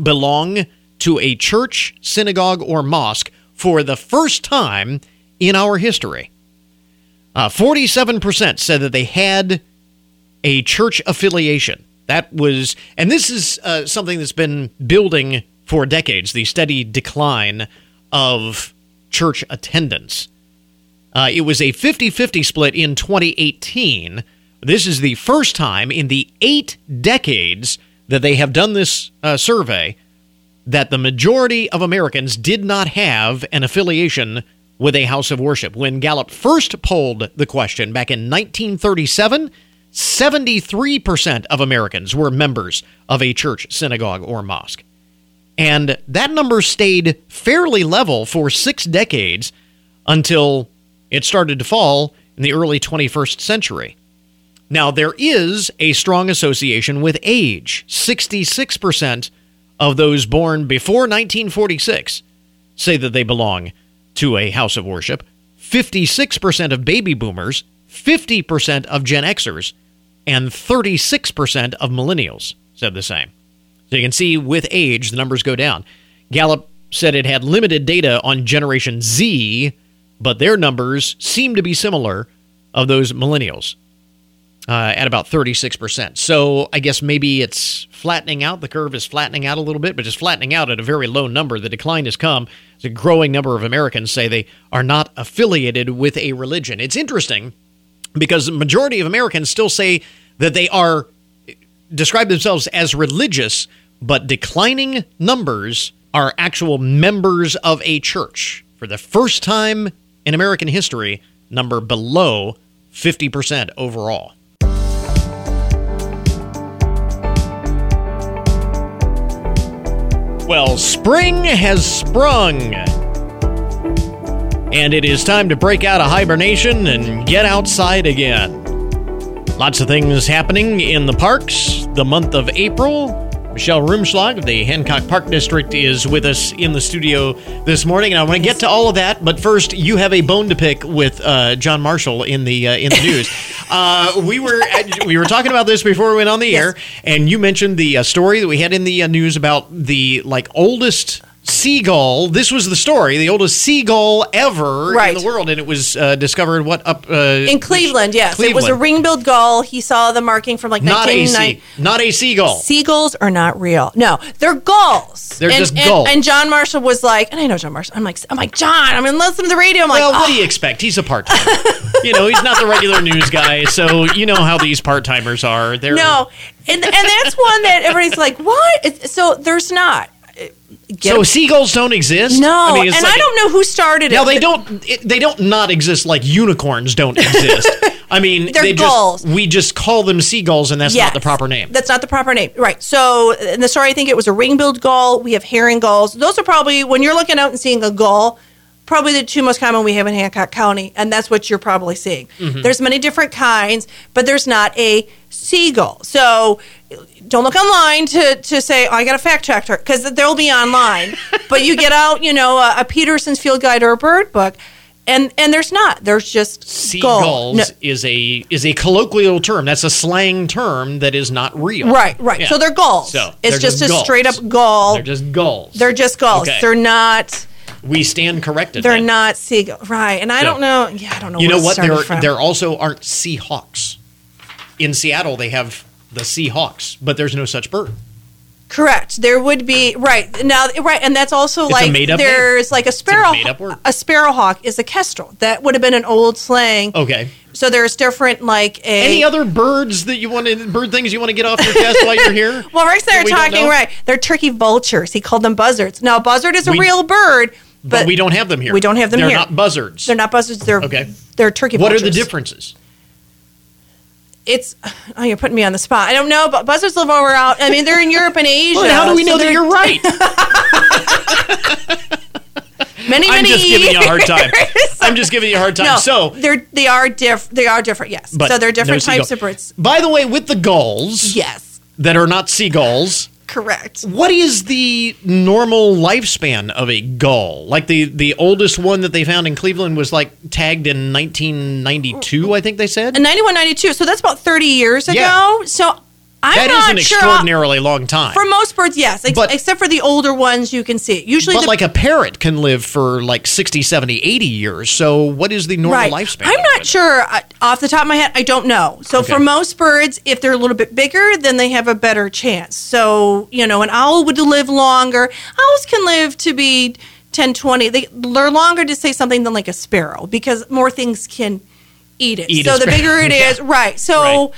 belong to a church, synagogue, or mosque for the first time in our history. Uh, 47% said that they had a church affiliation. That was, and this is uh, something that's been building for decades the steady decline of church attendance. Uh, it was a 50 50 split in 2018, This is the first time in the eight decades that they have done this uh, survey that the majority of Americans did not have an affiliation with a house of worship. When Gallup first polled the question back in 1937, 73% of Americans were members of a church, synagogue, or mosque. And that number stayed fairly level for six decades until it started to fall in the early 21st century. Now, there is a strong association with age. 66% of those born before 1946 say that they belong to a house of worship. 56% of baby boomers, 50% of Gen Xers, and 36% of millennials said the same. So you can see with age, the numbers go down. Gallup said it had limited data on Generation Z, but their numbers seem to be similar of those millennials uh, at about 36%. So I guess maybe it's flattening out. The curve is flattening out a little bit, but it's flattening out at a very low number. The decline has come as a growing number of Americans say they are not affiliated with a religion. It's interesting because the majority of Americans still say that they are describe themselves as religious, but declining numbers are actual members of a church. For the first time in American history, number below 50% overall. Well, spring has sprung. And it is time to break out of hibernation and get outside again. Lots of things happening in the parks. The month of April. Michelle Rumschlag of the Hancock Park District is with us in the studio this morning, and I want to get to all of that. But first, you have a bone to pick with uh, John Marshall in the uh, in the news. uh, we were at, we were talking about this before we went on the air, and you mentioned the uh, story that we had in the uh, news about the like oldest seagull. This was the story, the oldest seagull ever Right. in the world, and it was uh, discovered what up uh, In Cleveland, yes. It was a ring-billed gull. He saw the marking from like not a 1990. sea, not a seagull. Seagulls are not real. No, they're gulls. They're and, just and- gulls. And John Marshall was like, and I know John Marshall. I'm like, I'm like John. I'm in listen to the radio. I'm like, well, what "Oh." do you expect? He's a part timer. you know, he's not the regular news guy, so you know how these part timers are. They're no, and and that's one that everybody's like, what? It's, so there's not. So seagulls don't exist. no, I mean, and like- I don't know who started it. Now they don't. It, they don't not exist like unicorns don't exist. I mean, They're they gulls. just we just call them seagulls, and that's Yes. not the proper name. That's not the proper name. Right. So in the story, I think it was a ring-billed gull. We have herring gulls. Those are probably when you're looking out and seeing a gull, probably the two most common we have in Hancock County, and that's what you're probably seeing. Mhm. There's many different kinds, but there's not a seagull. So don't look online to, to say, oh, I got a fact checker, because they'll be online. but you get out, you know, a, a Peterson's Field Guide or a bird book, and, and there's not. There's just gull. Seagulls No- is a is a colloquial term. That's a slang term that is not real. Right, right. Yeah. So they're gulls. So it's they're just, a gulls. straight up gull. They're just gulls. They're just gulls. Okay. They're not. We stand corrected. They're then. not seagulls. Right. And I So- don't know. Yeah, I don't know. You know what? There from. there also aren't seahawks. In Seattle, they have the Seahawks, but there's no such bird. Correct. There would be right now. Right, and that's also It's a like made-up name. there's like a sparrow. word. A sparrowhawk is a kestrel. That would have been an old slang. Okay. So there's different like a. Any other birds that you want to bird things you want to get off your chest while you're here? Well, there we talking right. They're turkey vultures. He called them buzzards. Now, a buzzard is a We- real bird, But, but, we don't have them here. We don't have them here. They're not buzzards. They're not buzzards. They're Okay. They're turkey. What are the differences? It's oh, you're putting me on the spot. I don't know, but buzzards live over out. I mean, they're in Europe and Asia. Well, how do we so know that you're right? Many, many. I'm just giving you a hard time. I'm just giving you a hard time. No, so, they're they are diff they are different. Yes, but so they're different no types seagull. of birds. By the way, with the gulls, Yes, that are not seagulls. Correct. What is the normal lifespan of a gull? Like the the oldest one that they found in Cleveland was like tagged in 1992, I think they said. And 91, 92, So that's about thirty years ago. Yeah. So I'm That is an sure. extraordinarily long time. For most birds, yes, ex- But- except for the older ones, you can see. it. Usually, but the, like a parrot can live for like 60, 70, 80 years. So what is the normal right. lifespan? I'm not sure uh, off the top of my head. I don't know. So Okay. for most birds, if they're a little bit bigger, then they have a better chance. So you know, an owl would live longer. Owls can live to be 10, 20. They, they're longer to say something than like a sparrow because more things can eat it. Eat so the bigger it is, Yeah. right? So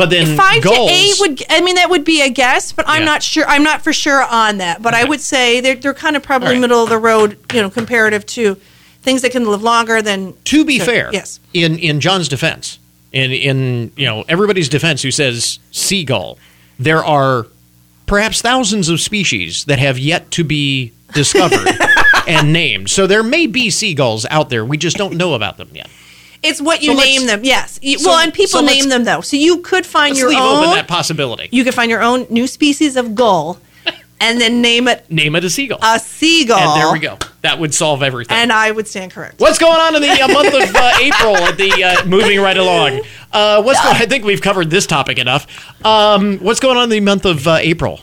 But then five goals, to eight would. I mean, that would be a guess, but I'm Yeah. not sure. I'm not for sure on that. But I would say they're they're kind of probably right. middle of the road, you know, comparative to things that can live longer than. to be so, fair, yes. in in John's defense, in in you know everybody's defense who says seagull, there are perhaps thousands of species that have yet to be discovered and named. So there may be seagulls out there. We just don't know about them yet. It's what you So name them. Yes. So- well, and people so name them though, so you could find your leave own. open that possibility. you could find your own new species of gull, and then name it Name it a seagull. a seagull. and there we go. That would solve everything. And I would stand correct. What's going on in the uh, month of uh, April at the uh, moving right along? Uh, what's going, I think we've covered this topic enough. Um, what's going on in the month of uh, April?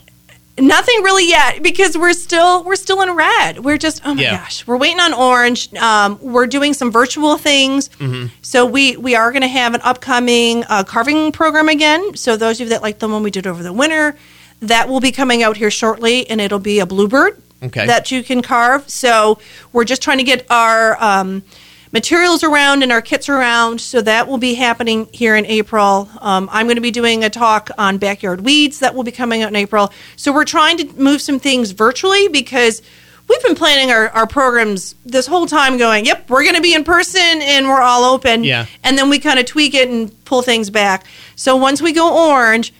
Nothing really yet because we're still we're still in red. We're just oh my Yeah. gosh, we're waiting on orange. Um, we're doing some virtual things, Mm-hmm. so we we are going to have an upcoming uh, carving program again. So those of you that like the one we did over the winter, that will be coming out here shortly, and it'll be a bluebird Okay. that you can carve. So we're just trying to get our um, materials around and our kits around. So that will be happening here in April. Um, I'm going to be doing a talk on backyard weeds that will be coming out in April. So we're trying to move some things virtually because we've been planning our, our programs this whole time going, yep, we're going to be in person and we're all open. Yeah. And then we kind of tweak it and pull things back. So once we go orange,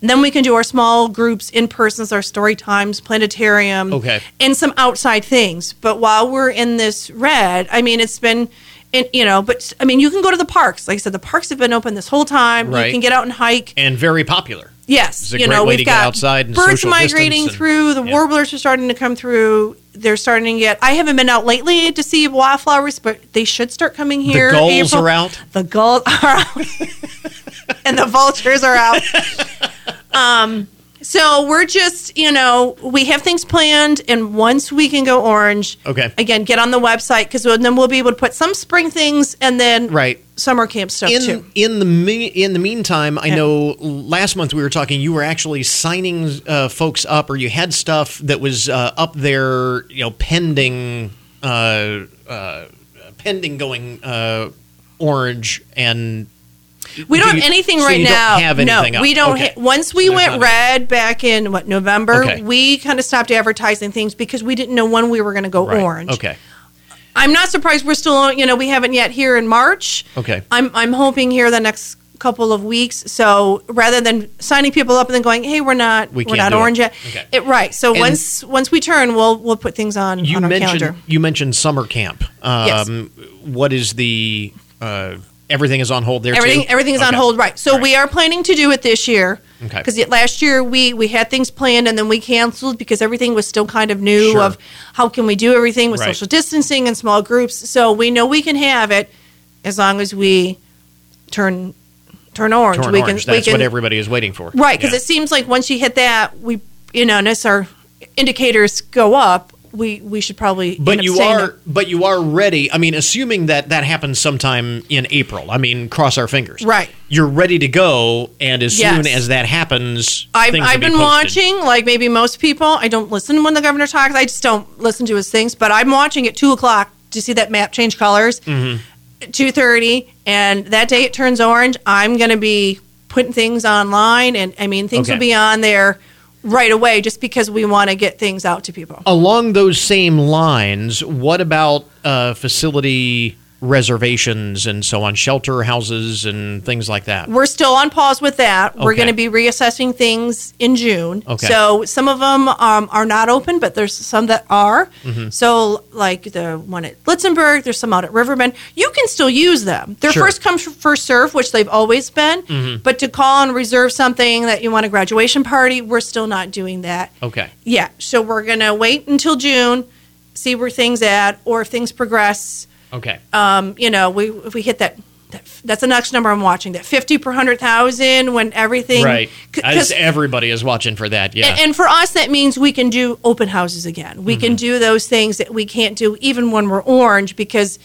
then we can do our small groups in persons, our story times, planetarium, Okay. and some outside things. But while we're in this red, I mean, it's been, and you know, but I mean, you can go to the parks. Like I said, the parks have been open this whole time. Right. You can get out and hike. And very popular. Yes, It's a you great know, way we've to get got outside and birds migrating and- through. The yeah. warblers are starting to come through. They're starting to get. I haven't been out lately to see wildflowers, but they should start coming here. the gulls April. are out. The gulls are out, and the vultures are out. Um, so we're just, you know, we have things planned, and once we can go orange, Okay. again, get on the website because then we'll be able to put some spring things and then Right. summer camp stuff In too. in the me- in the meantime, I know last month we were talking. You were actually signing uh, folks up, or you had stuff that was uh, up there, you know, pending, uh, uh, pending going uh, orange, and We don't Do you- have anything so right now. have anything no, up. we don't. Okay. Ha- once we So went red back in what November, Okay. we kind of stopped advertising things because we didn't know when we were going to go Right. orange. Okay, I'm not surprised we're still. You know, we haven't yet here in March. okay. I'm I'm hoping here the next couple of weeks. So rather than signing people up and then going, hey, we're not We are not do it. orange yet. Okay. It, right. So And- once once we turn, we'll we'll put things on You on our mentioned calendar. you mentioned summer camp. Yes. Um, What is the uh, everything is on hold there? Everything too? everything's on Okay. hold, right? So right. we are planning to do it this year. Okay. Because last year we we had things planned and then we canceled because everything was still kind of new Sure. of how can we do everything with Right. social distancing and small groups. So we know we can have it as long as we turn turn orange. Torn we orange. can we That's can what everybody is waiting for. right because Yeah. it seems like once you hit that we you know unless our indicators go up we we should probably But you are, there. but you are ready. I mean, assuming that that happens sometime in April. I mean, cross our fingers. Right. You're ready to go, and as Yes. soon as that happens, I've, I've be been posted. watching, like maybe most people. I don't listen when the governor talks. I just don't listen to his things. But I'm watching at two o'clock to see that map change colors. Mhm. Two thirty, and that day it turns orange. I'm going to be putting things online, and I mean things Okay. will be on there right away, just because we want to get things out to people. Along those same lines, what about uh, facility reservations and so on, shelter houses and things like that? We're still on pause with that. We're going to be reassessing things in June. Okay. So some of them um, are not open, but there's some that are. Mhm. So like the one at Litzenberg, there's some out at Riverbend. You can still use them. They're Sure. first come first serve, which they've always been. Mhm. But to call and reserve something that you want a graduation party, we're still not doing that. Okay. Yeah. So we're going to wait until June, see where things at, or if things progress Okay. um, you know, we if we hit that, that that's the next number I'm watching. That fifty per hundred thousand when everything Right. Because everybody is watching for that. Yeah. and, and for us that means we can do open houses again. We Mm-hmm. can do those things that we can't do even when we're orange because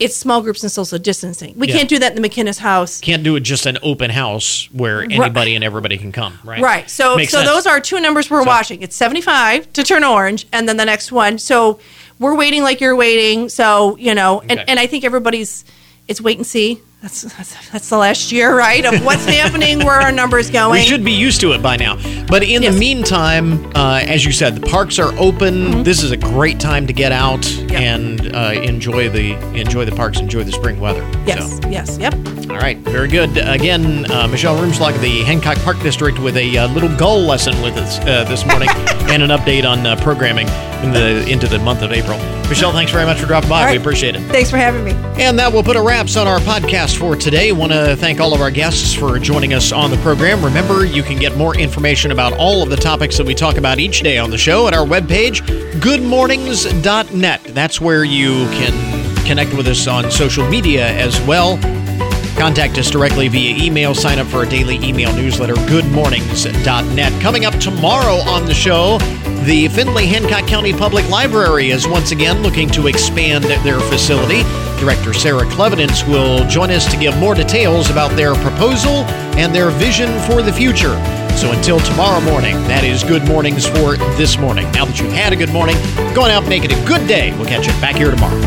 it's small groups and social distancing. We Yeah. can't do that in the McKinnis house. Can't do it just an open house where Right. anybody and everybody can come, right? Right. So Makes so sense. those are two numbers we're watching. It's 75 to turn orange and then the next one. So we're waiting like you're waiting. So, you know, and, Okay. and I think everybody's it's wait and see. that's, that's that's the last year, right? Of what's happening, where our numbers going. We should be used to it by now. But in Yes. the meantime, uh, as you said, the parks are open. Mm-hmm. This is a great time to get out and uh, enjoy the enjoy the parks, enjoy the spring weather. Yes, yes, yep. All right, very good. Again, uh, Michelle Rumschlag of the Hancock Park District with a uh, little gull lesson with us uh, this morning and an update on uh, programming in the into the month of April. Michelle, thanks very much for dropping by. All We appreciate it. Thanks for having me. And that will put a wraps on our podcast for today. Want to thank all of our guests for joining us on the program. Remember, you can get more information about all of the topics that we talk about each day on the show at our webpage, goodmornings.net. That's where you can connect with us on social media as well. Contact us directly via email. Sign up for our daily email newsletter, goodmornings.net. Coming up tomorrow on the show, the Findlay Hancock County Public Library is once again looking to expand their facility. Director Sarah Clevidence will join us to give more details about their proposal and their vision for the future. So until tomorrow morning, that is Good Mornings for this morning. Now that you've had a good morning, go on out and make it a good day. We'll catch you back here tomorrow.